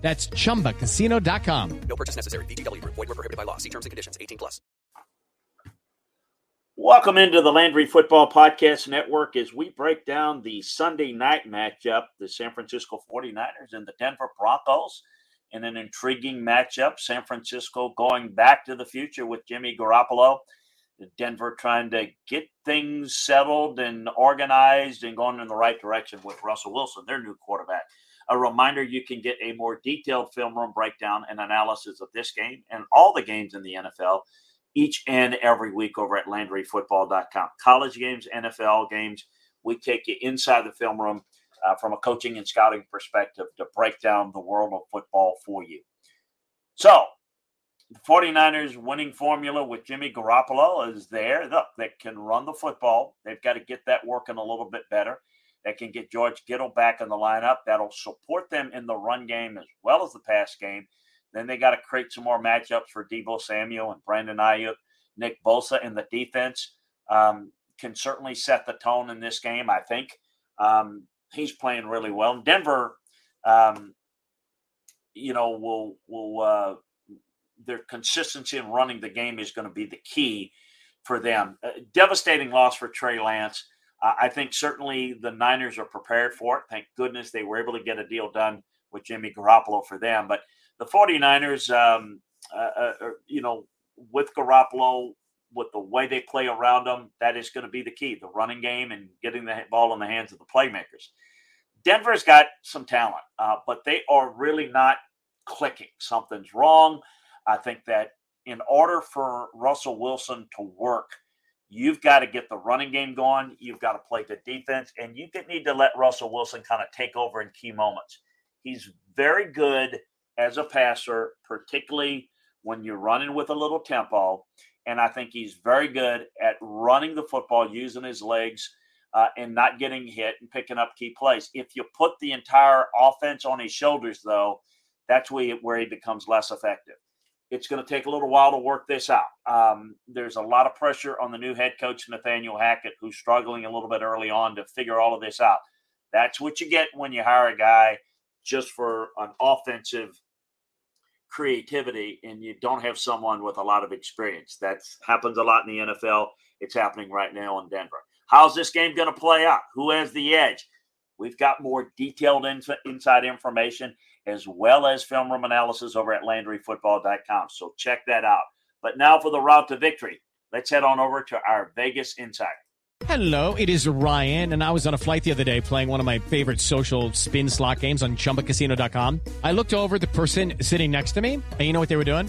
That's chumbacasino.com. No purchase necessary. VGW Group. Void were prohibited by law. See terms and conditions. 18 plus. Welcome into the Landry Football Podcast Network as we break down the Sunday night matchup, the San Francisco 49ers and the Denver Broncos in an intriguing matchup. San Francisco going back to the future with Jimmy Garoppolo. Denver trying to get things settled and organized and going in the right direction with Russell Wilson, their new quarterback. A reminder you can get a more detailed film room breakdown and analysis of this game and all the games in the NFL each and every week over at LandryFootball.com. College games, NFL games, we take you inside the film room uh, from a coaching and scouting perspective to break down the world of football for you. So, the 49ers winning formula with Jimmy Garoppolo is there. Look, they can run the football. They've got to get that working a little bit better that can get George Kittle back in the lineup. That'll support them in the run game as well as the pass game. Then they got to create some more matchups for Deebo Samuel and Brandon Aiyuk, Nick Bosa in the defense. Um, can certainly set the tone in this game, I think. Um, he's playing really well. Denver, um, you know, will will uh, their consistency in running the game is going to be the key for them. Devastating loss for Trey Lance. Uh, I think certainly the Niners are prepared for it. Thank goodness they were able to get a deal done with Jimmy Garoppolo for them. But the 49ers, um, uh, uh, you know, with Garoppolo, with the way they play around them, that is going to be the key the running game and getting the ball in the hands of the playmakers. Denver's got some talent, uh, but they are really not clicking. Something's wrong. I think that in order for Russell Wilson to work, You've got to get the running game going. You've got to play good defense, and you need to let Russell Wilson kind of take over in key moments. He's very good as a passer, particularly when you're running with a little tempo. And I think he's very good at running the football, using his legs, uh, and not getting hit and picking up key plays. If you put the entire offense on his shoulders, though, that's where he, where he becomes less effective. It's going to take a little while to work this out. Um, there's a lot of pressure on the new head coach, Nathaniel Hackett, who's struggling a little bit early on to figure all of this out. That's what you get when you hire a guy just for an offensive creativity and you don't have someone with a lot of experience. That happens a lot in the NFL. It's happening right now in Denver. How's this game going to play out? Who has the edge? We've got more detailed inside information as well as film room analysis over at LandryFootball.com. So check that out. But now for the route to victory, let's head on over to our Vegas Insider. Hello, it is Ryan, and I was on a flight the other day playing one of my favorite social spin slot games on chumbacasino.com. I looked over the person sitting next to me, and you know what they were doing?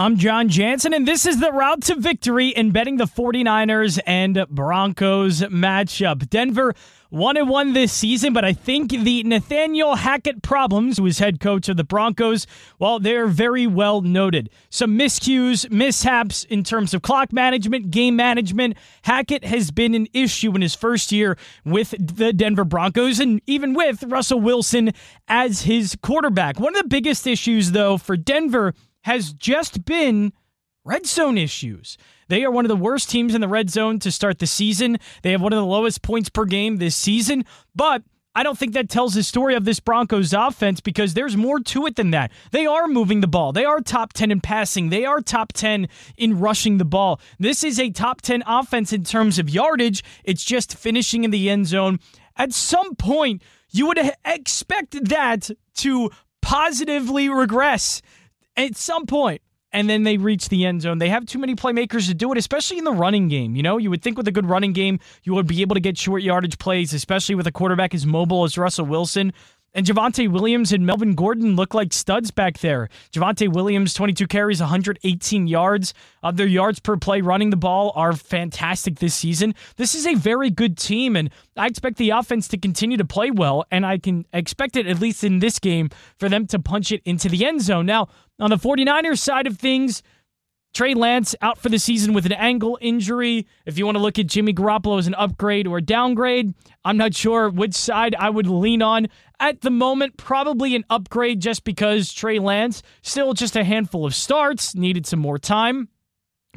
I'm John Jansen, and this is the route to victory in betting the 49ers and Broncos matchup. Denver 1 and 1 this season, but I think the Nathaniel Hackett problems, who is head coach of the Broncos, well, they're very well noted. Some miscues, mishaps in terms of clock management, game management. Hackett has been an issue in his first year with the Denver Broncos and even with Russell Wilson as his quarterback. One of the biggest issues, though, for Denver has just been red zone issues. They are one of the worst teams in the red zone to start the season. They have one of the lowest points per game this season, but I don't think that tells the story of this Broncos offense because there's more to it than that. They are moving the ball. They are top 10 in passing. They are top 10 in rushing the ball. This is a top 10 offense in terms of yardage. It's just finishing in the end zone. At some point, you would expect that to positively regress at some point and then they reach the end zone. They have too many playmakers to do it, especially in the running game. You know, you would think with a good running game, you would be able to get short yardage plays, especially with a quarterback as mobile as Russell Wilson. And Javonte Williams and Melvin Gordon look like studs back there. Javonte Williams, 22 carries, 118 yards. Uh, their yards per play running the ball are fantastic this season. This is a very good team, and I expect the offense to continue to play well, and I can expect it, at least in this game, for them to punch it into the end zone. Now, on the 49ers side of things, Trey Lance out for the season with an ankle injury. If you want to look at Jimmy Garoppolo as an upgrade or downgrade, I'm not sure which side I would lean on. At the moment, probably an upgrade just because Trey Lance, still just a handful of starts, needed some more time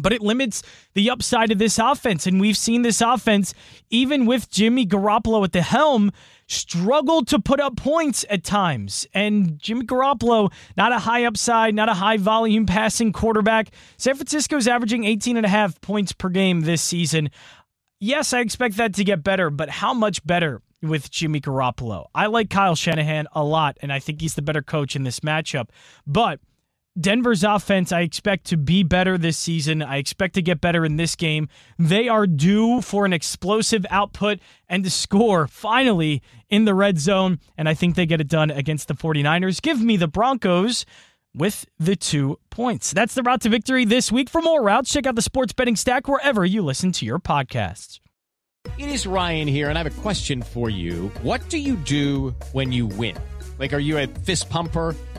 but it limits the upside of this offense. And we've seen this offense, even with Jimmy Garoppolo at the helm, struggle to put up points at times. And Jimmy Garoppolo, not a high upside, not a high volume passing quarterback. San Francisco's averaging 18 and a half points per game this season. Yes, I expect that to get better, but how much better with Jimmy Garoppolo? I like Kyle Shanahan a lot, and I think he's the better coach in this matchup. But Denver's offense, I expect to be better this season. I expect to get better in this game. They are due for an explosive output and to score finally in the red zone. And I think they get it done against the 49ers. Give me the Broncos with the two points. That's the route to victory this week. For more routes, check out the sports betting stack wherever you listen to your podcasts. It is Ryan here, and I have a question for you. What do you do when you win? Like, are you a fist pumper?